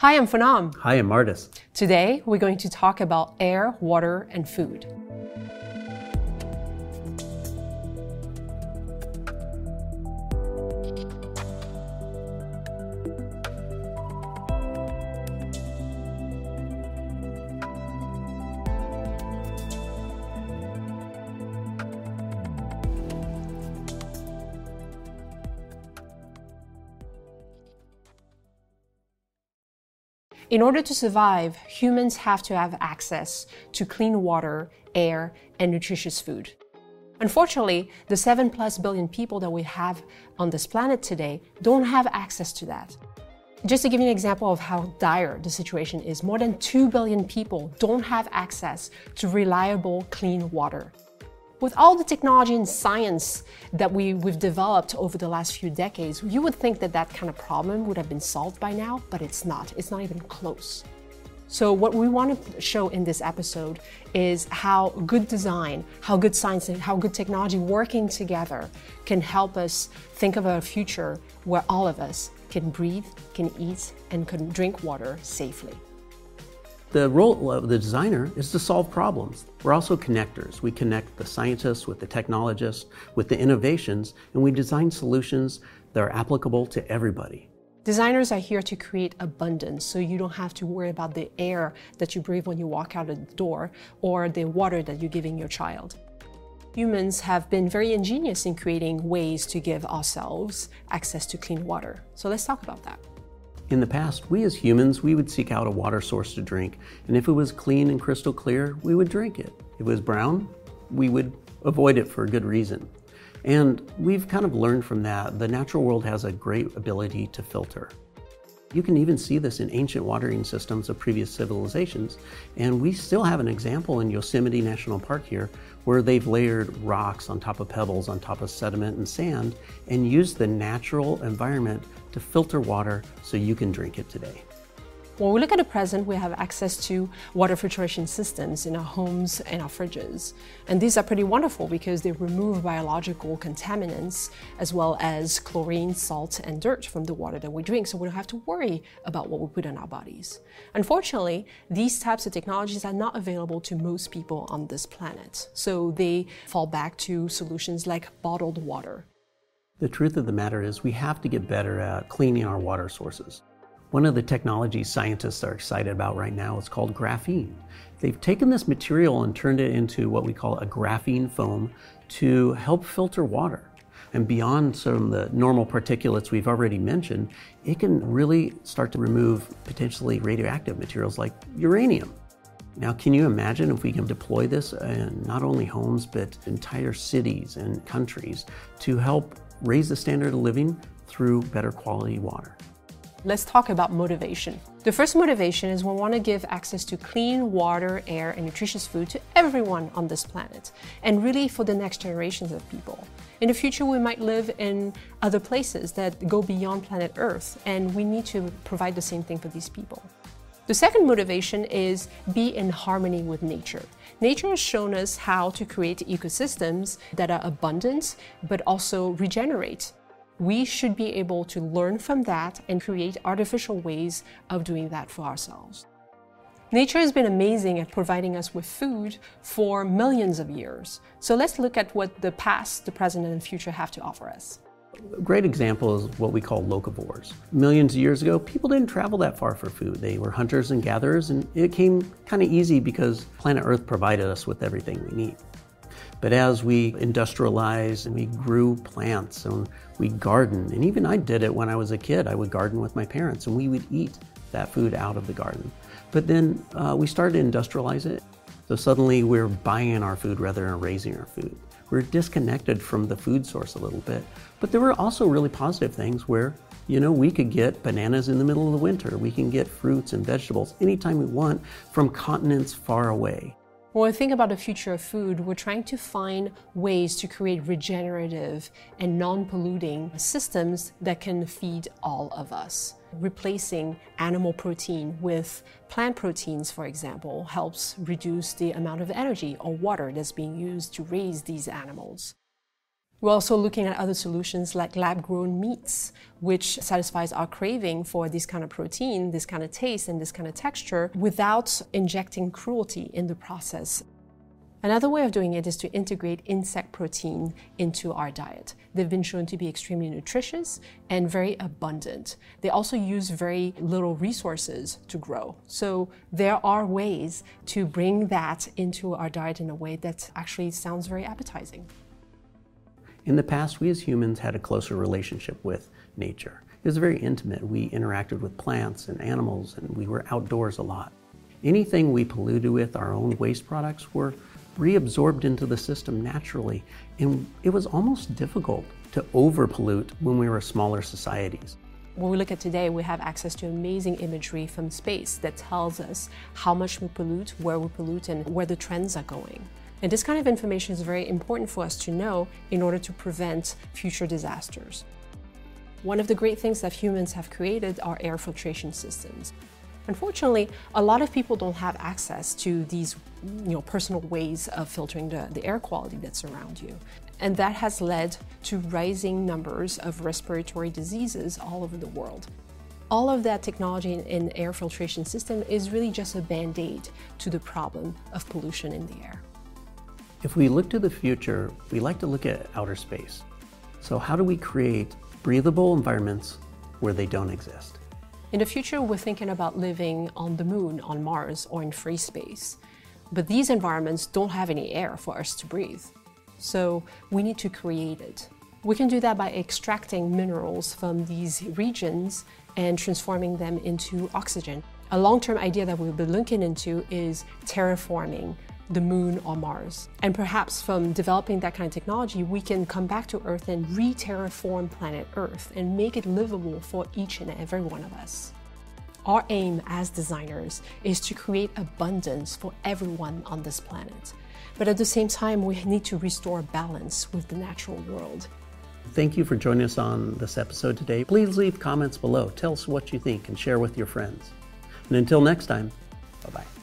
Hi, I'm Phnom. Hi, I'm Martis. Today, we're going to talk about air, water, and food. In order to survive, humans have to have access to clean water, air, and nutritious food. Unfortunately, the 7 plus billion people that we have on this planet today don't have access to that. Just to give you an example of how dire the situation is, more than 2 billion people don't have access to reliable, clean water. With all the technology and science that we, we've developed over the last few decades, you would think that that kind of problem would have been solved by now, but it's not. It's not even close. So, what we want to show in this episode is how good design, how good science, and how good technology working together can help us think of a future where all of us can breathe, can eat, and can drink water safely. The role of the designer is to solve problems. We're also connectors. We connect the scientists with the technologists, with the innovations, and we design solutions that are applicable to everybody. Designers are here to create abundance so you don't have to worry about the air that you breathe when you walk out of the door or the water that you're giving your child. Humans have been very ingenious in creating ways to give ourselves access to clean water. So let's talk about that. In the past, we as humans, we would seek out a water source to drink, and if it was clean and crystal clear, we would drink it. If it was brown, we would avoid it for a good reason. And we've kind of learned from that the natural world has a great ability to filter. You can even see this in ancient watering systems of previous civilizations. And we still have an example in Yosemite National Park here where they've layered rocks on top of pebbles, on top of sediment and sand, and used the natural environment to filter water so you can drink it today. When we look at the present, we have access to water filtration systems in our homes and our fridges. And these are pretty wonderful because they remove biological contaminants as well as chlorine, salt, and dirt from the water that we drink, so we don't have to worry about what we put in our bodies. Unfortunately, these types of technologies are not available to most people on this planet, so they fall back to solutions like bottled water. The truth of the matter is, we have to get better at cleaning our water sources. One of the technologies scientists are excited about right now is called graphene. They've taken this material and turned it into what we call a graphene foam to help filter water. And beyond some of the normal particulates we've already mentioned, it can really start to remove potentially radioactive materials like uranium. Now, can you imagine if we can deploy this in not only homes, but entire cities and countries to help raise the standard of living through better quality water? Let's talk about motivation. The first motivation is we want to give access to clean water, air, and nutritious food to everyone on this planet, and really for the next generations of people. In the future, we might live in other places that go beyond planet Earth, and we need to provide the same thing for these people. The second motivation is be in harmony with nature. Nature has shown us how to create ecosystems that are abundant but also regenerate we should be able to learn from that and create artificial ways of doing that for ourselves. Nature has been amazing at providing us with food for millions of years. So let's look at what the past, the present, and the future have to offer us. A great example is what we call locavores. Millions of years ago, people didn't travel that far for food. They were hunters and gatherers, and it came kind of easy because planet Earth provided us with everything we need. But as we industrialized and we grew plants and we gardened, and even I did it when I was a kid, I would garden with my parents and we would eat that food out of the garden. But then uh, we started to industrialize it. So suddenly we're buying our food rather than raising our food. We're disconnected from the food source a little bit. But there were also really positive things where, you know, we could get bananas in the middle of the winter. We can get fruits and vegetables anytime we want from continents far away. When we think about the future of food, we're trying to find ways to create regenerative and non polluting systems that can feed all of us. Replacing animal protein with plant proteins, for example, helps reduce the amount of energy or water that's being used to raise these animals. We're also looking at other solutions like lab grown meats, which satisfies our craving for this kind of protein, this kind of taste, and this kind of texture without injecting cruelty in the process. Another way of doing it is to integrate insect protein into our diet. They've been shown to be extremely nutritious and very abundant. They also use very little resources to grow. So there are ways to bring that into our diet in a way that actually sounds very appetizing. In the past, we as humans had a closer relationship with nature. It was very intimate. We interacted with plants and animals, and we were outdoors a lot. Anything we polluted with, our own waste products, were reabsorbed into the system naturally, and it was almost difficult to over-pollute when we were smaller societies. When we look at today, we have access to amazing imagery from space that tells us how much we pollute, where we pollute, and where the trends are going. And this kind of information is very important for us to know in order to prevent future disasters. One of the great things that humans have created are air filtration systems. Unfortunately, a lot of people don't have access to these you know, personal ways of filtering the, the air quality that's around you. And that has led to rising numbers of respiratory diseases all over the world. All of that technology in air filtration system is really just a band-aid to the problem of pollution in the air. If we look to the future, we like to look at outer space. So how do we create breathable environments where they don't exist? In the future, we're thinking about living on the moon, on Mars, or in free space. But these environments don't have any air for us to breathe. So we need to create it. We can do that by extracting minerals from these regions and transforming them into oxygen. A long-term idea that we'll be looking into is terraforming the moon or Mars. And perhaps from developing that kind of technology, we can come back to Earth and re-terraform planet Earth and make it livable for each and every one of us. Our aim as designers is to create abundance for everyone on this planet. But at the same time, we need to restore balance with the natural world. Thank you for joining us on this episode today. Please leave comments below. Tell us what you think and share with your friends. And until next time, bye bye.